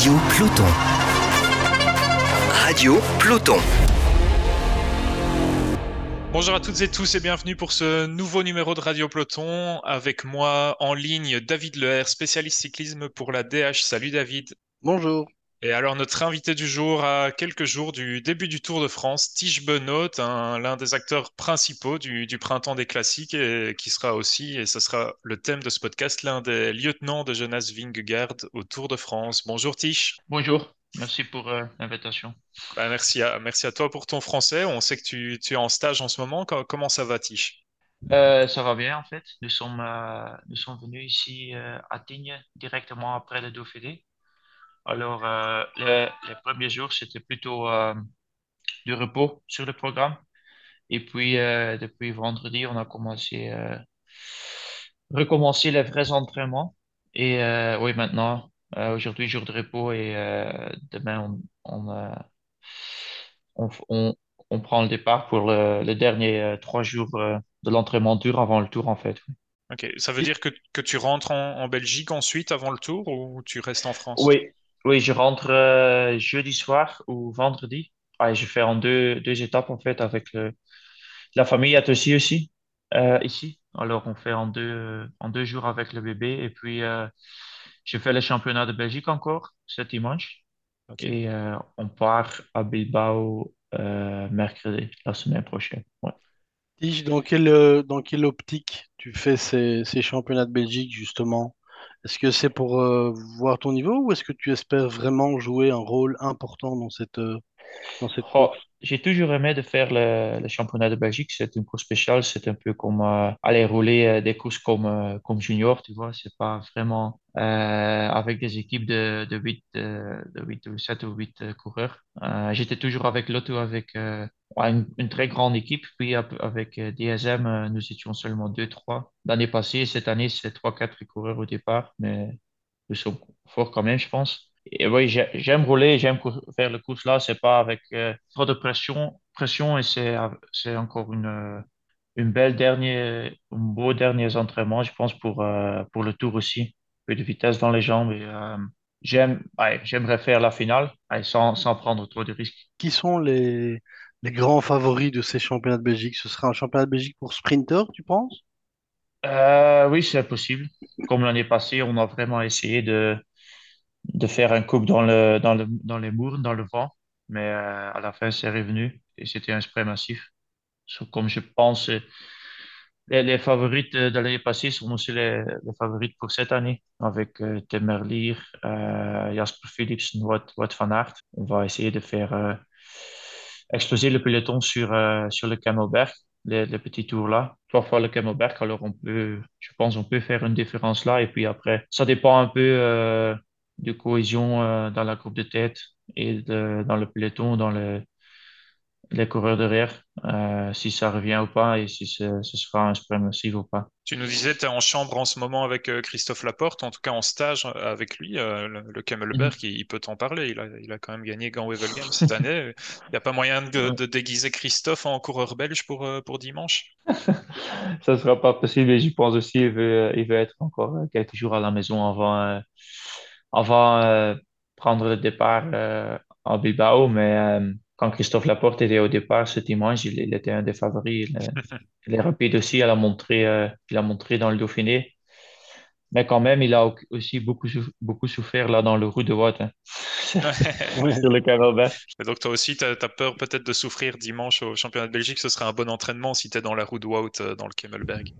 Radio Peloton. Radio Peloton. Bonjour à toutes et tous et bienvenue pour ce nouveau numéro de Radio Peloton. Avec moi en ligne David Leher, spécialiste cyclisme pour la DH. Salut David. Bonjour. Et alors notre invité du jour à quelques jours du début du Tour de France, Tige Benoît, l'un des acteurs principaux du, printemps des classiques et qui sera aussi, et ce sera le thème de ce podcast, l'un des lieutenants de Jonas Vingegaard au Tour de France. Bonjour Tige. Bonjour. Merci pour euh, l'invitation. Bah, merci, à, merci à toi pour ton français. On sait que tu, es en stage en ce moment. Comment ça va, Tige euh, Ça va bien, en fait. Nous sommes, euh, nous sommes venus ici à Tignes directement après le Dauphiné. Alors, euh, les, premiers jours, c'était plutôt euh, du repos sur le programme. Et puis, euh, depuis vendredi, on a commencé, recommencé les vrais entraînements. Et oui, maintenant, aujourd'hui, jour de repos et demain, on, on, on, prend le départ pour le, les derniers trois jours de l'entraînement dur avant le tour, en fait. Ok, ça veut dire que, que tu rentres en, en, Belgique ensuite avant le tour ou tu restes en France? Oui, oui, je rentre euh, jeudi soir ou vendredi. Ah, je fais en deux, deux étapes en fait avec le, la famille est aussi aussi euh, ici. Alors on fait en deux, en deux jours avec le bébé et puis euh, je fais le championnat de Belgique encore ce dimanche. Et on part à Bilbao mercredi, la semaine prochaine. Ouais. Dans quelle, dans quelle optique tu fais ces, ces championnats de Belgique justement? Est-ce que c'est pour euh, voir ton niveau ou est-ce que tu espères vraiment jouer un rôle important dans cette, euh, dans cette oh, J'ai toujours aimé de faire le, le championnat de Belgique. C'est une course spéciale. C'est un peu comme euh, aller rouler des courses comme, comme junior, tu vois. C'est pas vraiment avec des équipes de, de, 8, de 8 ou 7 ou 8 coureurs. J'étais toujours avec l'auto avec une, une, très grande équipe. Puis avec DSM, nous étions seulement 2-3. L'année passée, cette année, c'est 3-4 coureurs au départ, mais nous sommes forts quand même, je pense. Et oui, j'aime rouler, j'aime faire le course là. C'est pas avec euh, trop de pression, pression et c'est c'est encore une une belle dernière, un beau dernier entraînement, je pense pour euh, pour le tour aussi, un peu de vitesse dans les jambes. Et, euh, j'aime, j'aimerais faire la finale sans sans prendre trop de risques. Qui sont les les grands favoris de ces championnats de Belgique? Ce sera un championnat de Belgique pour sprinter, tu penses? Euh, oui, c'est possible. Comme l'année passée, on a vraiment essayé de, de faire un coupe dans, le, dans, le, dans les murs, dans le vent, mais euh, à la fin, c'est revenu et c'était un spray massif. comme je pense, les, les favorites de l'année passée sont aussi les, favorites pour cette année, avec euh, Temerlier, euh, Jasper Philips, Wout, Wout van Aert. On va essayer de faire euh, exploser le peloton sur, euh, sur le Camelberg les, petits tours là. Trois fois le Camelberg, alors on peut, je pense, on peut faire une différence là. Et puis après, ça dépend un peu euh, de cohésion euh, dans la groupe de tête et de, dans le peloton, dans le, les coureurs derrière, euh, si ça revient ou pas et si ce, sera un sprint massif ou pas. Tu nous disais, tu es en chambre en ce moment avec euh, Christophe Laporte, en tout cas en stage avec lui, euh, le, Camelberg, mhm. il, peut t'en parler. Il a, il a, quand même gagné Gant Wevelgem cette année. Il n'y a pas moyen de, de, déguiser Christophe en coureur belge pour, pour dimanche? Ça ne sera pas possible et je pense aussi qu'il veut, il veut être encore quelques jours à la maison avant, avant prendre le départ en Bilbao, mais quand Christophe Laporte était au départ ce dimanche, il, était un des favoris. Il, est rapide aussi, il a montré, euh, il a montré dans le Dauphiné. Mais quand même, il a aussi beaucoup, beaucoup souffert là dans le roue de Watt. Hein. sur le Donc toi aussi, tu as, peur peut-être de souffrir dimanche au championnat de Belgique? Ce serait un bon entraînement si tu es dans la roue de Wout euh, dans le Kemmelberg.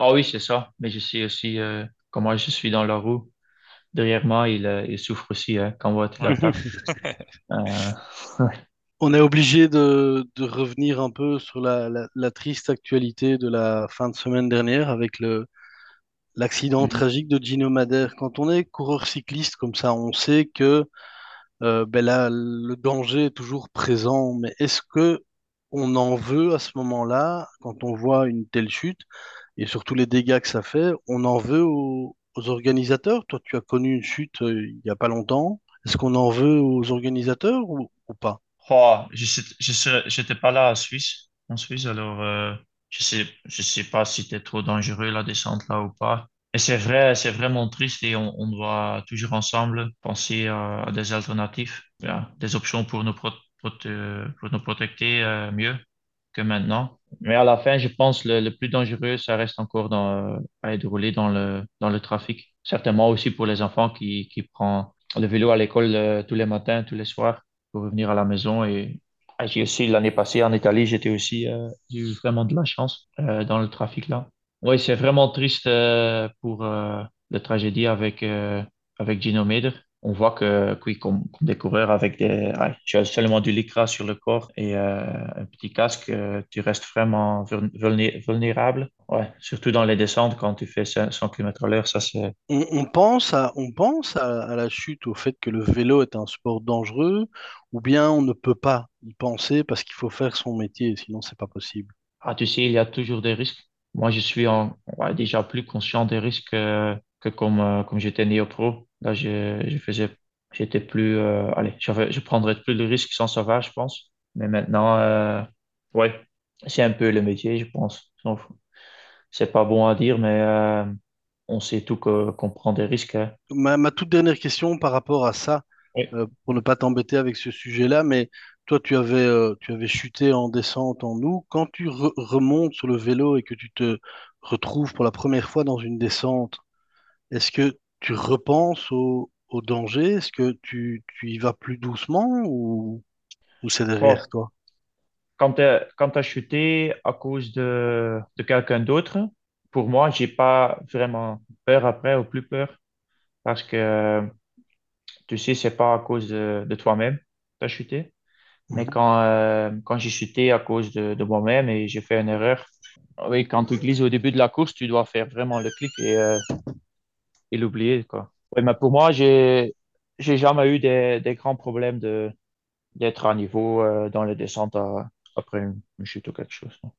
Ah oui, c'est ça. Mais je sais aussi euh, comment je suis dans la roue derrière moi, il, il souffre aussi hein, quand Watt l'attaque. On est obligé de, revenir un peu sur la, triste actualité de la fin de semaine dernière avec le, l'accident mhm. tragique de Gino Madère. Quand on est coureur cycliste comme ça, on sait que euh, ben là, le danger est toujours présent. Mais est-ce que on en veut à ce moment-là, quand on voit une telle chute et surtout les dégâts que ça fait, on en veut aux, organisateurs? Toi, tu as connu une chute euh, il n'y a pas longtemps. Est-ce qu'on en veut aux organisateurs ou pas? Oh, je n'étais pas là en Suisse, en Suisse, alors euh, je sais, je sais pas si c'était trop dangereux la descente là ou pas. Et c'est vrai, c'est vraiment triste et on, doit toujours ensemble penser à, des alternatives, des options pour nous, prote- pour nous protéger euh, mieux que maintenant. Mais à la fin, je pense le, le plus dangereux, ça reste encore dans, à de rouler dans le, dans le trafic. Certainement aussi pour les enfants qui, qui prennent le vélo à l'école euh, tous les matins, tous les soirs pour revenir à la maison. Et ah, j'ai aussi, l'année passée en Italie, j'étais aussi, euh, j'ai eu vraiment de la chance euh, dans le trafic là. Oui, c'est vraiment triste euh, pour euh, la tragédie avec, euh, avec Gino Meder. On voit que, oui, comme, comme des coureurs avec des, ouais, tu as seulement du lycra sur le corps et euh, un petit casque, euh, tu restes vraiment vuln- vulné- vulnérable. Ouais, surtout dans les descentes quand tu fais 100 km à l'heure, ça c'est. On, on pense à, on pense à, à la chute, au fait que le vélo est un sport dangereux, ou bien on ne peut pas y penser parce qu'il faut faire son métier, sinon c'est pas possible. Ah, tu sais, il y a toujours des risques. Moi, je suis en, ouais, déjà plus conscient des risques euh, que comme, euh, comme j'étais néo-pro. Là, je, je faisais, j'étais plus, euh, allez, j'avais, je prendrais plus de risques sans savoir, je pense. Mais maintenant, euh, ouais, c'est un peu le métier, je pense. C'est pas bon à dire, mais euh, on sait tout que, qu'on prend des risques. hein. Ma, ma toute dernière question par rapport à ça, Oui. euh, pour ne pas t'embêter avec ce sujet-là, mais toi, tu avais, tu avais chuté en descente en août. Quand tu re- remontes sur le vélo et que tu te retrouves pour la première fois dans une descente, est-ce que tu repenses au, au danger? Est-ce que tu, tu y vas plus doucement ou, ou c'est derrière Bon, toi? quand tu quand t'as chuté à cause de, de quelqu'un d'autre, pour moi, j'ai pas vraiment peur après ou plus peur parce que tu sais, c'est pas à cause de, de toi-même que tu as chuté. Mais Mhm. quand, euh, quand j'ai chuté à cause de, de moi-même et j'ai fait une erreur, oui, quand tu glisses au début de la course, tu dois faire vraiment le clic et, euh, et l'oublier, quoi. Mais pour moi, j'ai, j'ai jamais eu des, des grands problèmes de, d'être à niveau euh, dans les descentes à- après une, une chute ou quelque chose. non.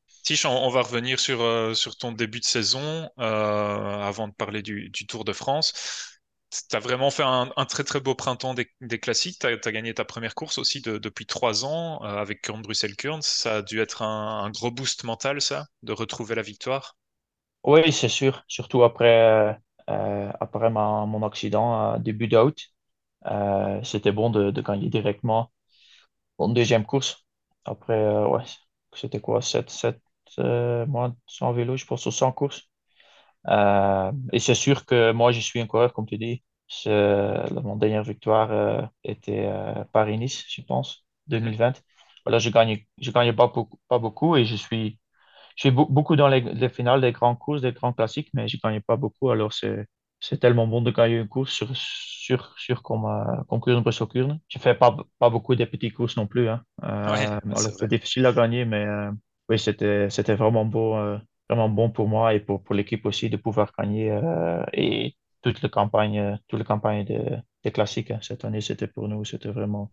On, on va revenir sur, euh, sur ton début de saison euh, avant de parler du, du Tour de France. Tu as vraiment fait un, un très très beau printemps des, des classiques. Tu as, gagné ta première course aussi de- depuis trois ans euh, avec Kurn Bruxelles Kurn. Ça a dû être un, un gros boost mental, ça, de retrouver la victoire? Oui, c'est sûr, surtout après, euh, euh, après ma- mon accident début d'août. Euh, c'était bon de, de gagner directement une deuxième course. Après, euh, ouais, c'était quoi, 7 7 euh, mois sans vélo, je pense, ou 100 courses. Euh, et c'est sûr que moi, je suis un coureur, comme tu dis. Mon dernière victoire euh, était euh, Paris-Nice, je pense, Mhm. 2020. Voilà, je gagne, je gagne pas pas beaucoup et je suis, je suis beau- beaucoup dans les, les finales des grandes courses, des grands classiques, mais je gagne pas beaucoup. Alors, c'est, c'est tellement bon de gagner une course sur, sur, sur comme, euh, Kuurne-Brussels-Kuurne. Je fais pas, pas beaucoup de petites courses non plus. Hein. Euh, c'est alors, c'est vrai. difficile à gagner, mais euh, oui, c'était, c'était vraiment beau. euh, vraiment bon pour moi et pour, pour l'équipe aussi de pouvoir gagner et toute la campagne, toute la campagne de- des classiques hein. Cette année, c'était pour nous, c'était vraiment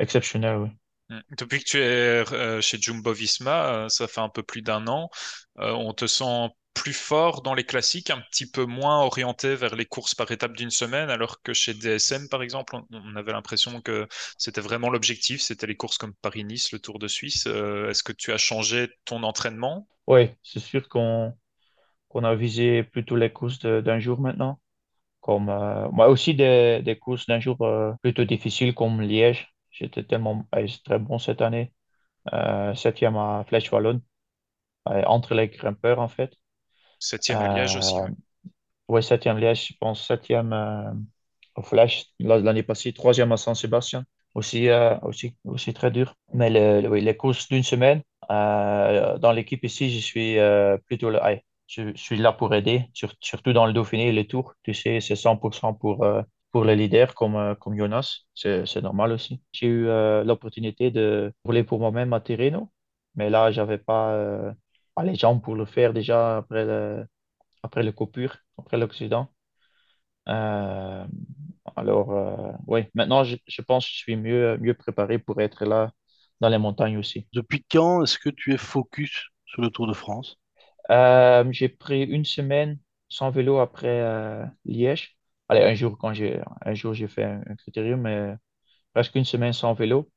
exceptionnel, oui. Mm. Depuis que tu es euh, chez Jumbo-Visma, euh, ça fait un peu plus d'un an, euh, on te sent plus fort dans les classiques, un petit peu moins orienté vers les courses par étapes d'une semaine, alors que chez DSM, par exemple, on, avait l'impression que c'était vraiment l'objectif, c'était les courses comme Paris-Nice, le Tour de Suisse. Est-ce que tu as changé ton entraînement? Oui, c'est sûr qu'on a visé plutôt les courses d'un jour maintenant, comme moi aussi des, courses d'un jour plutôt difficiles comme Liège. J'étais tellement très bon cette année. Euh, septième à Flèche Wallonne, ouais, entre les grimpeurs en fait. Septième à Liège aussi, Euh, oui. ouais, septième Liège, je pense septième. euh, au Flash la- l'année passée, troisième à Saint-Sébastien. Aussi, euh, aussi, aussi très dur. Mais le- le- oui, les courses d'une semaine, euh, dans l'équipe ici, je suis euh, plutôt là. allez, je, suis là pour aider, sur- surtout dans le Dauphiné et les tours. Tu sais, c'est 100% pour, euh, pour les leaders comme, euh, comme Jonas. C'est, normal aussi. J'ai eu euh, l'opportunité de rouler pour moi-même à Tirreno, mais là, j'avais pas, euh, pas les jambes pour le faire déjà après le, après le coupure, après l'accident. Euh, alors, euh, oui, maintenant, je, je pense que je suis mieux, mieux préparé pour être là dans les montagnes aussi. Depuis quand est-ce que tu es focus sur le Tour de France? Euh, j'ai pris une semaine sans vélo après Liège. Allez, un jour, quand j'ai, un jour, j'ai fait un, critérium, mais presque une semaine sans vélo.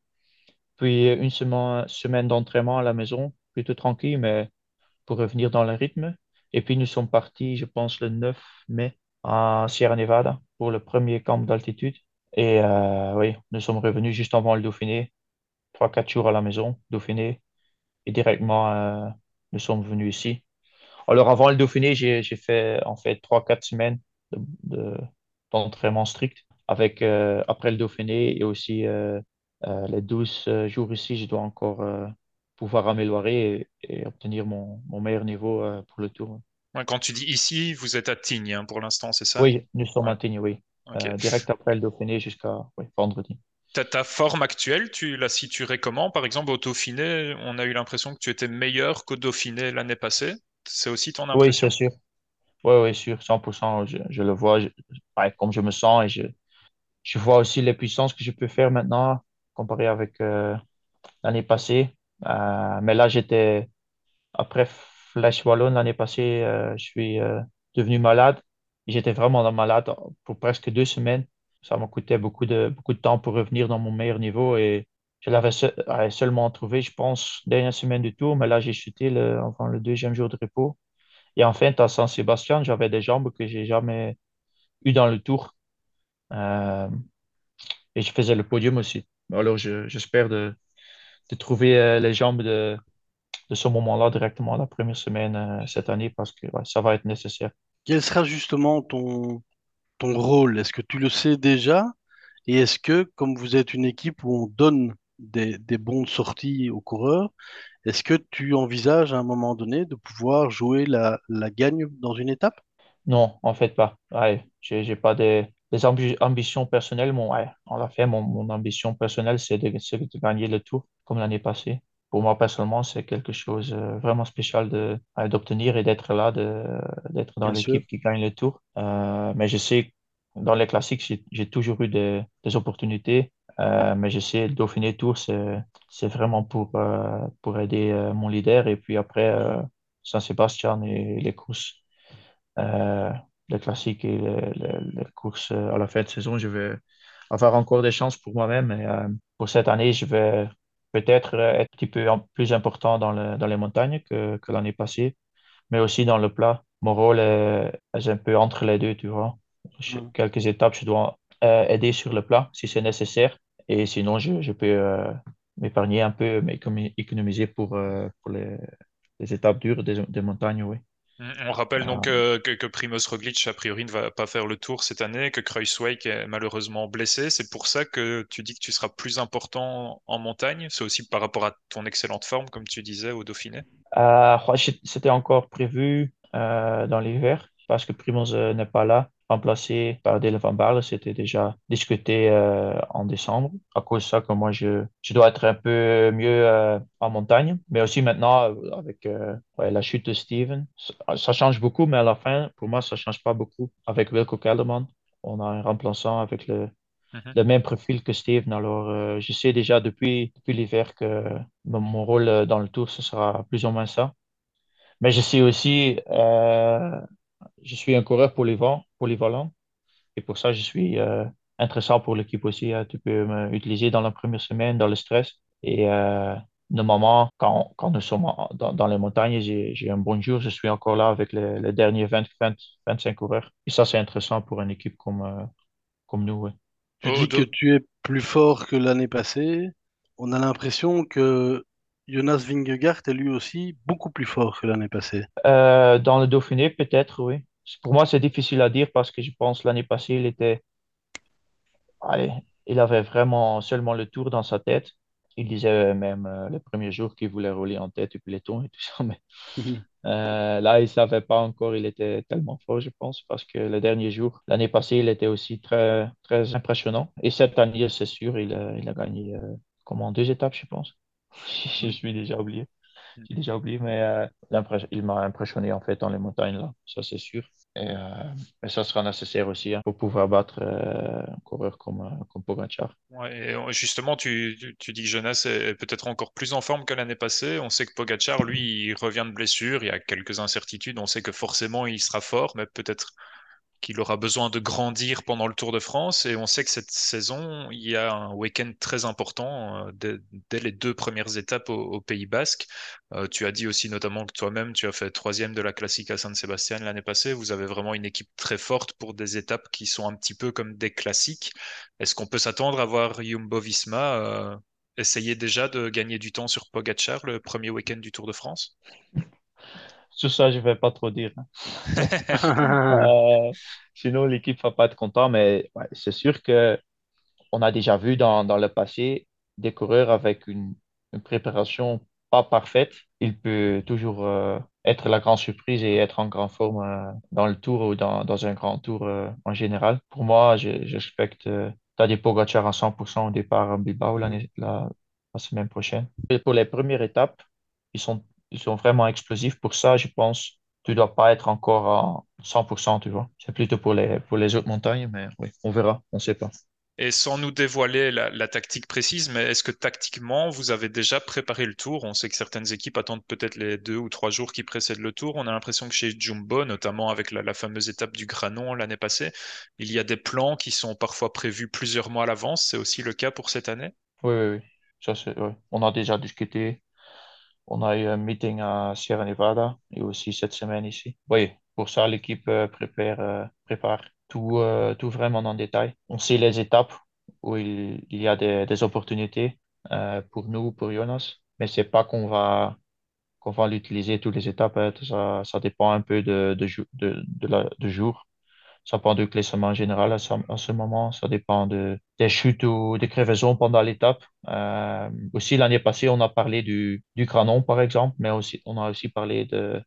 Puis une semaine, semaine d'entraînement à la maison, plutôt tranquille, mais pour revenir dans le rythme. Et puis nous sommes partis, je pense, le 9 mai à Sierra Nevada pour le premier camp d'altitude. Et euh, oui, nous sommes revenus juste avant le Dauphiné, trois, quatre jours à la maison, Dauphiné, et directement, euh, nous sommes venus ici. Alors avant le Dauphiné, j'ai fait en fait trois, quatre semaines d'entraînement de, strict avec euh, après le Dauphiné et aussi les 12 jours ici, je dois encore pouvoir améliorer et, obtenir mon, mon, meilleur niveau pour le tour. Quand tu dis ici, vous êtes à Tignes hein, pour l'instant, c'est ça? Oui, nous sommes à Tignes, oui. Euh, direct après le Dauphiné jusqu'à vendredi. Ta, ta, forme actuelle, tu la situerais comment? Par exemple, au Dauphiné, on a eu l'impression que tu étais meilleur qu'au Dauphiné l'année passée. C'est aussi ton impression? Oui, c'est sûr. Oui, oui, sûr, 100%. Je, je le vois comme je me sens et je, je vois aussi les puissances que je peux faire maintenant comparé avec euh, l'année passée. Euh, mais là, j'étais, après Flash Wallon l'année passée, je suis devenu malade J'étais vraiment malade pour presque deux semaines. Ça m'a coûté beaucoup de, beaucoup de temps pour revenir dans mon meilleur niveau et je l'avais seulement trouvé, je pense, dernière semaine du tour, mais là, j'ai chuté le, enfin, le deuxième jour de repos. Et enfin, à Saint-Sébastien, j'avais des jambes que j'ai jamais eues dans le tour. Euh, et je faisais le podium aussi. Alors, j'espère de, trouver euh, les jambes de, de ce moment-là directement la première semaine euh, cette année parce que ça va être nécessaire. Quel sera justement ton, ton rôle? Est-ce que tu le sais déjà? Et est-ce que, comme vous êtes une équipe où on donne des, des bons sorties aux coureurs, est-ce que tu envisages à un moment donné de pouvoir jouer la, la gagne dans une étape? Non, en fait pas. Ouais, j'ai pas des, des ambitions personnelles. Mon, ouais, on l'a fait. Mon, mon ambition personnelle, c'est de, de, gagner le tour comme l'année passée pour moi personnellement, c'est quelque chose euh, vraiment spécial de, d'obtenir et d'être là, de, d'être dans l'équipe qui gagne le tour. Euh, mais je sais que dans les classiques, j'ai, toujours eu des, des opportunités. Euh, mais je sais, le Dauphiné Tour, c'est, vraiment pour, pour aider mon leader. Et puis après, Saint-Sébastien et les courses, les classiques et les, courses à la fin de saison, je vais avoir encore des chances pour moi-même. Et pour cette année, je vais peut-être être un petit peu plus important dans, le, dans les montagnes que, que l'année passée, mais aussi dans le plat. Mon rôle est, un peu entre les deux, tu vois. Mm. Quelques étapes, je dois euh, aider sur le plat si c'est nécessaire. Et sinon, je, je peux euh, m'épargner un peu, mais économiser pour, euh, pour les, les, étapes dures des, des montagnes, oui. On rappelle donc euh, que, que, Primoz Roglic, a priori, ne va pas faire le tour cette année, que Kruijswijk est malheureusement blessé. C'est pour ça que tu dis que tu seras plus important en montagne. C'est aussi par rapport à ton excellente forme, comme tu disais, au Dauphiné euh, C'était encore prévu euh, dans l'hiver parce que Primoz n'est pas là remplacé par Dylan Van Baarle. C'était déjà discuté euh, en décembre. À cause de ça que moi, je, je dois être un peu mieux euh, en montagne. Mais aussi maintenant, euh, avec la chute de Steven, ça, change beaucoup, mais à la fin, pour moi, ça ne change pas beaucoup. Avec Wilco Kelderman, on a un remplaçant avec le, mhm. le même profil que Steven. Alors, je sais déjà depuis, depuis l'hiver que mon rôle dans le tour, ce sera plus ou moins ça. Mais je sais aussi je suis un coureur polyvalent, polyvalent et pour ça, je suis euh, intéressant pour l'équipe aussi. Hein. Tu peux m'utiliser dans la première semaine, dans le stress. Et euh, normalement, quand, quand nous sommes dans, dans les montagnes, j'ai un bon jour, je suis encore là avec les, les derniers 20, 20, 25 coureurs. Et ça, c'est intéressant pour une équipe comme, euh, comme nous. Tu oh, dis que tu es plus fort que l'année passée. On a l'impression que Jonas Vingegaard est lui aussi beaucoup plus fort que l'année passée. Euh, dans le Dauphiné, peut-être, oui. Pour moi, c'est difficile à dire parce que je pense l'année passée, il était. Allez, il avait vraiment seulement le tour dans sa tête. Il disait même euh, le premier jour qu'il voulait rouler en tête du peloton et tout ça. Mais euh, là, il ne savait pas encore. Il était tellement fort, je pense, parce que le dernier jour, l'année passée, il était aussi très, très impressionnant. Et cette année, c'est sûr, il a, il a gagné comment, deux étapes, je pense. je suis déjà oublié. J'ai déjà oublié, mais euh, il m'a impressionné en fait dans les montagnes là, ça c'est sûr. Et, euh, ça sera nécessaire aussi hein, pour pouvoir battre euh, un coureur comme, comme Pogacar. Ouais, justement, tu, tu, dis que Jonas est peut-être encore plus en forme que l'année passée. On sait que Pogacar, lui, il revient de blessure, il y a quelques incertitudes. On sait que forcément il sera fort, mais peut-être qu'il aura besoin de grandir pendant le Tour de France. Et on sait que cette saison, il y a un week-end très important euh, dès, les deux premières étapes au, Pays Basque. Euh, tu as dit aussi notamment que toi-même, tu as fait troisième de la Classica San Sébastien l'année passée. Vous avez vraiment une équipe très forte pour des étapes qui sont un petit peu comme des classiques. Est-ce qu'on peut s'attendre à voir Jumbo Visma euh, essayer déjà de gagner du temps sur Pogacar le premier week-end du Tour de France? Sur ça, je ne vais pas trop dire. euh, sinon, l'équipe ne va pas être content, mais ouais, c'est sûr que on a déjà vu dans, dans le passé des coureurs avec une, une préparation pas parfaite. Il peut toujours euh, être la grande surprise et être en grande forme euh, dans le tour ou dans, dans un grand tour en général. Pour moi, je, je respecte Tadej Pogacar à 100% au départ à Bilbao l'année, la, la semaine prochaine. Et pour les premières étapes, ils sont, ils sont vraiment explosifs. Pour ça, je pense tu ne dois pas être encore à 100%, tu vois. C'est plutôt pour les, pour les autres montagnes, mais oui, on verra, on ne sait pas. Et sans nous dévoiler la, la tactique précise, mais est-ce que tactiquement, vous avez déjà préparé le tour? On sait que certaines équipes attendent peut-être les deux ou trois jours qui précèdent le tour. On a l'impression que chez Jumbo, notamment avec la, la fameuse étape du Granon l'année passée, il y a des plans qui sont parfois prévus plusieurs mois à l'avance. C'est aussi le cas pour cette année? Oui, oui, oui. Ça, c'est. On a déjà discuté on a eu un meeting à Sierra Nevada et aussi cette semaine ici. Oui, pour ça, l'équipe euh, prépare, euh, prépare tout, euh, tout vraiment en détail. On sait les étapes où il, y a des, des opportunités pour nous, pour Jonas, mais c'est pas qu'on va qu'on va l'utiliser toutes les étapes. Hein. Ça, ça dépend un peu de, de, de, de, la, de jour. Ça dépend du classement général à ce, à ce, moment. Ça dépend de, des chutes ou des crevaisons pendant l'étape. Euh, aussi, l'année passée, on a parlé du, du Granon, par exemple, mais aussi, on a aussi parlé de,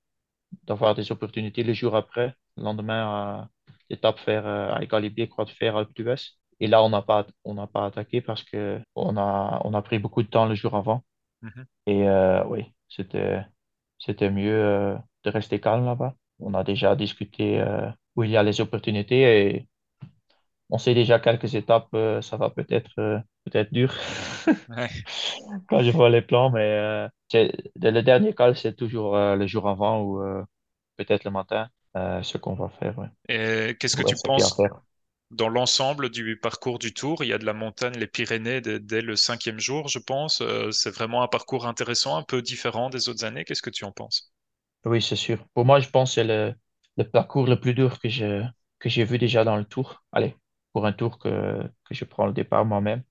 d'avoir des opportunités le jour après, le lendemain, à l'étape faire euh, à Galibier, Croix de Fer, Alpe d'Huez. Et là, on n'a pas, on n'a pas attaqué parce que on a, on a pris beaucoup de temps le jour avant. Mm -hmm. Et euh, oui, c'était, c'était mieux euh, de rester calme là-bas. On a déjà discuté euh, où il y a les opportunités et on sait déjà quelques étapes, euh, ça va peut-être euh, peut-être dur ouais. quand je vois les plans, mais euh, le dernier cal, c'est toujours le jour avant ou peut-être le matin, ce qu'on va faire. Ouais. Et qu'est-ce que Ouais, tu penses dans l'ensemble du parcours du Tour? Il y a de la montagne, les Pyrénées dès, dès le cinquième jour, je pense. Euh, c'est vraiment un parcours intéressant, un peu différent des autres années. Qu'est-ce que tu en penses? Oui, c'est sûr. Pour moi, je pense que c'est le, le parcours le plus dur que que j'ai vu déjà dans le Tour. Allez, pour un tour que, que je prends le départ moi-même.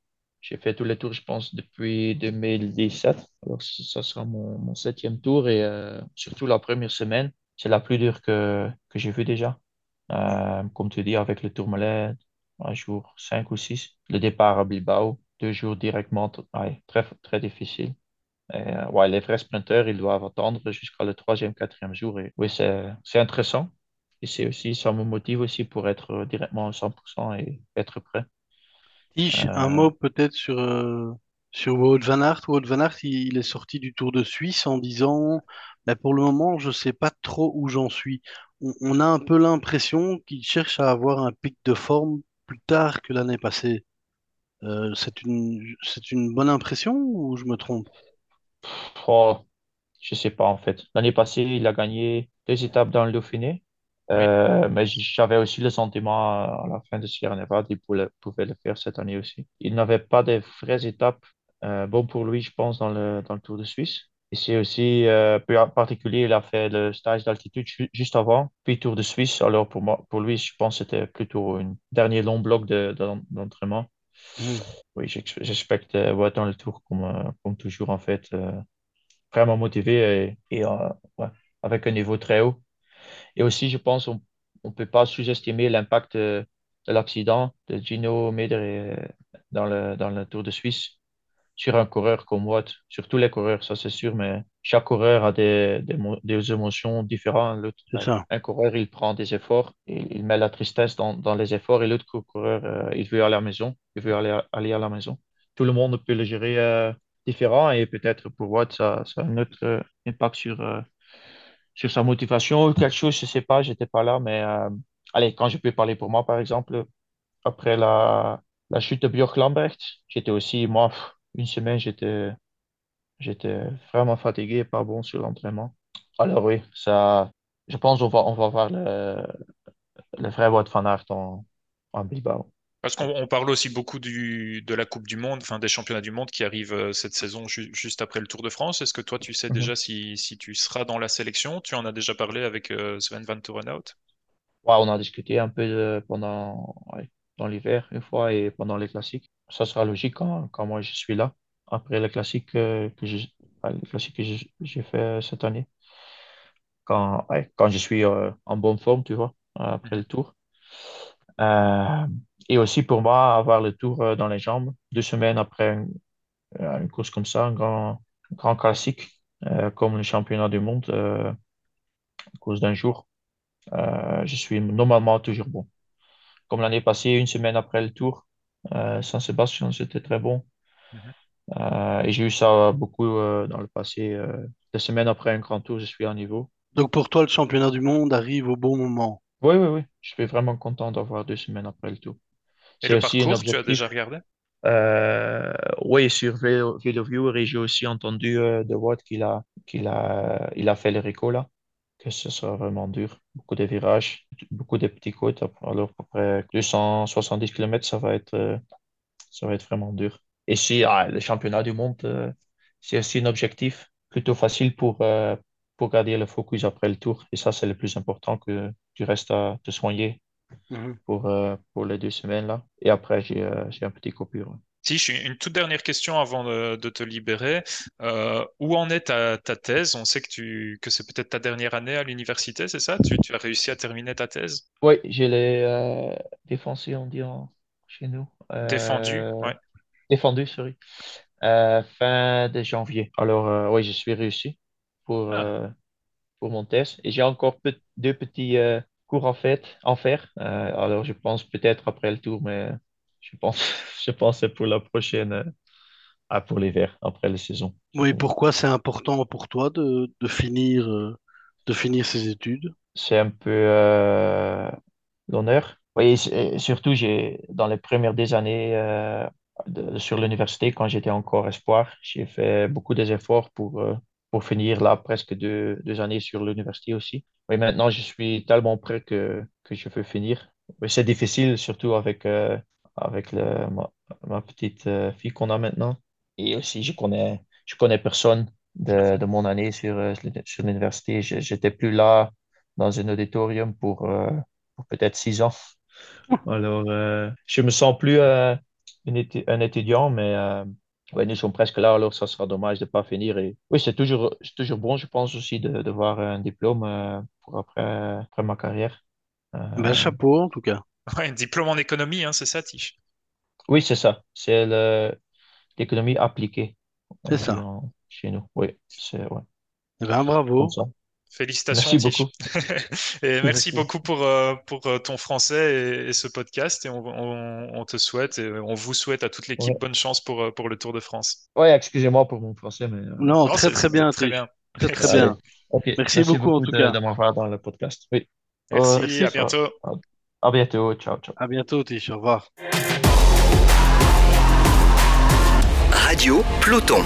J'ai fait tous les tours, je pense, depuis 2017. Alors, ça sera mon, mon septième tour et euh, surtout la première semaine, c'est la plus dure que, que j'ai vue déjà. Euh, comme tu dis, avec le Tourmalet, un jour 5 ou 6. Le départ à Bilbao, deux jours directement, ouais, très, très difficile. Et, euh, ouais, les vrais sprinteurs, ils doivent attendre jusqu'à le troisième, quatrième jour. Et oui, c'est, intéressant. Et c'est aussi, ça me motive aussi pour être euh, directement à 100% et être prêt. Tish, un Euh, mot peut-être sur, euh, sur Wout van Aert. Wout van Aert, il, il est sorti du Tour de Suisse en disant, bah, pour le moment, je ne sais pas trop où j'en suis. On, on a un peu l'impression qu'il cherche à avoir un pic de forme plus tard que l'année passée. Euh, c'est une, c'est une bonne impression ou je me trompe? Oh, je sais pas en fait. L'année passée, il a gagné deux étapes dans le Dauphiné. Oui. Euh, mais j'avais aussi le sentiment à la fin de Sierra Nevada, il pouvait, pouvait le faire cette année aussi. Il n'avait pas de vraies étapes euh, bon pour lui, je pense, dans le, dans le Tour de Suisse. Et c'est aussi euh, peu particulier, il a fait le stage d'altitude ju- juste avant, puis Tour de Suisse. Alors pour moi, pour lui, je pense que c'était plutôt un dernier long bloc de, de- d'entraînement. Mhm. Oui, j'ex- j'expecte euh, le Tour comme, euh, comme toujours en fait, euh, vraiment motivé et, avec un niveau très haut. Et aussi, je pense on ne peut pas sous-estimer l'impact de l'accident de Gino Meder dans le, dans le Tour de Suisse sur un coureur comme Watt, sur tous les coureurs, ça c'est sûr, mais chaque coureur a des, des, des émotions différentes. Ça. un coureur, il prend des efforts, il met la tristesse dans, dans les efforts, et l'autre coureur, euh, il veut aller à la maison, il veut aller, aller à la maison. Tout le monde peut le gérer euh, différent, et peut-être pour Watt, ça, ça a un autre euh, impact sur, euh, sur sa motivation ou quelque chose, je sais pas, j'étais pas là, mais allez, quand je peux parler pour moi, par exemple, après la, la chute de Björk Lambert, j'étais aussi, moi, pff, une semaine, j'étais, j'étais vraiment fatigué et pas bon sur l'entraînement. Alors oui, ça, je pense on va, on va voir le, le vrai Wout van Aert en, en Bilbao. Parce qu'on parle aussi beaucoup du, de la Coupe du Monde, enfin des championnats du monde qui arrivent euh, cette saison juste après le Tour de France. Est-ce que toi, tu sais Mhm. déjà si, si tu seras dans la sélection? Tu en as déjà parlé avec euh, Sven Van Turenhout? Ouais, on a discuté un peu de- pendant, ouais, dans l'hiver une fois et pendant les classiques. Ça sera logique quand, quand moi je suis là. Après les classiques euh, que j'ai ouais, les classiques que j'ai fait cette année. Quand, quand je suis euh, en bonne forme, tu vois, après le tour. Euh, et aussi pour moi, avoir le tour euh, dans les jambes, deux semaines après une, euh, course comme ça, un grand, grand classique, euh, comme le championnat du monde, euh, à cause d'un jour, euh, je suis normalement toujours bon. Comme l'année passée, une semaine après le tour, euh, Saint-Sébastien, c'était très bon. Mhm. Euh, et j'ai eu ça beaucoup euh, dans le passé. Euh, des semaines après un grand tour, je suis à niveau. Donc pour toi, le championnat du monde arrive au bon moment. Oui, oui, oui. Je suis vraiment content d'avoir deux semaines après le tour. Et C'est le aussi un parcours, tu as déjà objectif. regardé? Euh, oui, sur Velo, VeloViewer, et j'ai aussi entendu euh, de Watt qu'il a, qu'il a, il a fait le Rico là, que ce sera vraiment dur. Beaucoup de virages, beaucoup de petits côtes. Alors, à peu près 270 km, ça va être, euh, ça va être vraiment dur. Et si ah, le championnat du monde, euh, c'est aussi un objectif plutôt facile pour, euh, pour garder le focus après le tour. Et ça, c'est le plus important que tu restes à te soigner Mhm. pour, pour les deux semaines là. Et après, j'ai j'ai un petit coupure. Si, une toute dernière question avant de, de te libérer. Euh, où en est ta, ta thèse? On sait que tu, que c'est peut-être ta dernière année à l'université, c'est ça? Tu, tu as réussi à terminer ta thèse? Oui, je l'ai euh, défoncé, on dit en- chez nous. Défendu? Euh, Ouais. défendu, sorry. Euh, fin de janvier. Alors, euh, oui, je suis réussi pour, Ah. pour mon test. Et j'ai encore deux petits cours en fait, en faire. Alors, je pense peut-être après le tour, mais je pense, je pense que c'est pour la prochaine, euh, ah, pour l'hiver, après la saison. Oui, pourquoi c'est important pour toi de, de finir, euh, de finir ces études? C'est un peu euh, l'honneur. Oui, surtout, j'ai, dans les premières des années euh, de- sur l'université, quand j'étais encore espoir, j'ai fait beaucoup d'efforts pour, euh, pour finir là presque deux, deux années sur l'université aussi. Oui, maintenant, je suis tellement prêt que, que je veux finir. Mais c'est difficile, surtout avec, euh, avec le, ma, ma petite euh, fille qu'on a maintenant. Et aussi, je connais, je connais personne de, de mon année sur, euh, sur l'université. Je- J'étais plus là dans un auditorium pour, euh, pour peut-être six ans. Alors, euh, je me sens plus euh, étu- un étudiant, mais ouais, nous sommes presque là, alors ça sera dommage de ne pas finir. Et oui, c'est toujours, c'est toujours bon, je pense aussi, de, de voir un diplôme pour après, après ma carrière. Ben, chapeau en tout cas. Ouais, diplôme en économie, hein, c'est ça, Tish? oui, c'est ça. C'est l'économie appliquée, C'est ça. en- chez nous. Oui, c'est ouais, Eh Ben, bravo. Félicitations, Merci Tish. beaucoup. Et merci Merci. beaucoup pour, euh, pour euh, ton français et, et ce podcast. Et on, on- on te souhaite et on vous souhaite à toute l'équipe Ouais, bonne chance pour, euh, pour le Tour de France. Ouais, excusez-moi pour mon français, mais Non, Non, très très bien, très bien. Très bien. Ok, Merci merci beaucoup en beaucoup tout de, cas. de m'avoir dans le podcast. Oui, Merci, Euh, Merci. à bientôt. à bientôt. Ciao, ciao. À bientôt, Tish. Au revoir. Radio Peloton.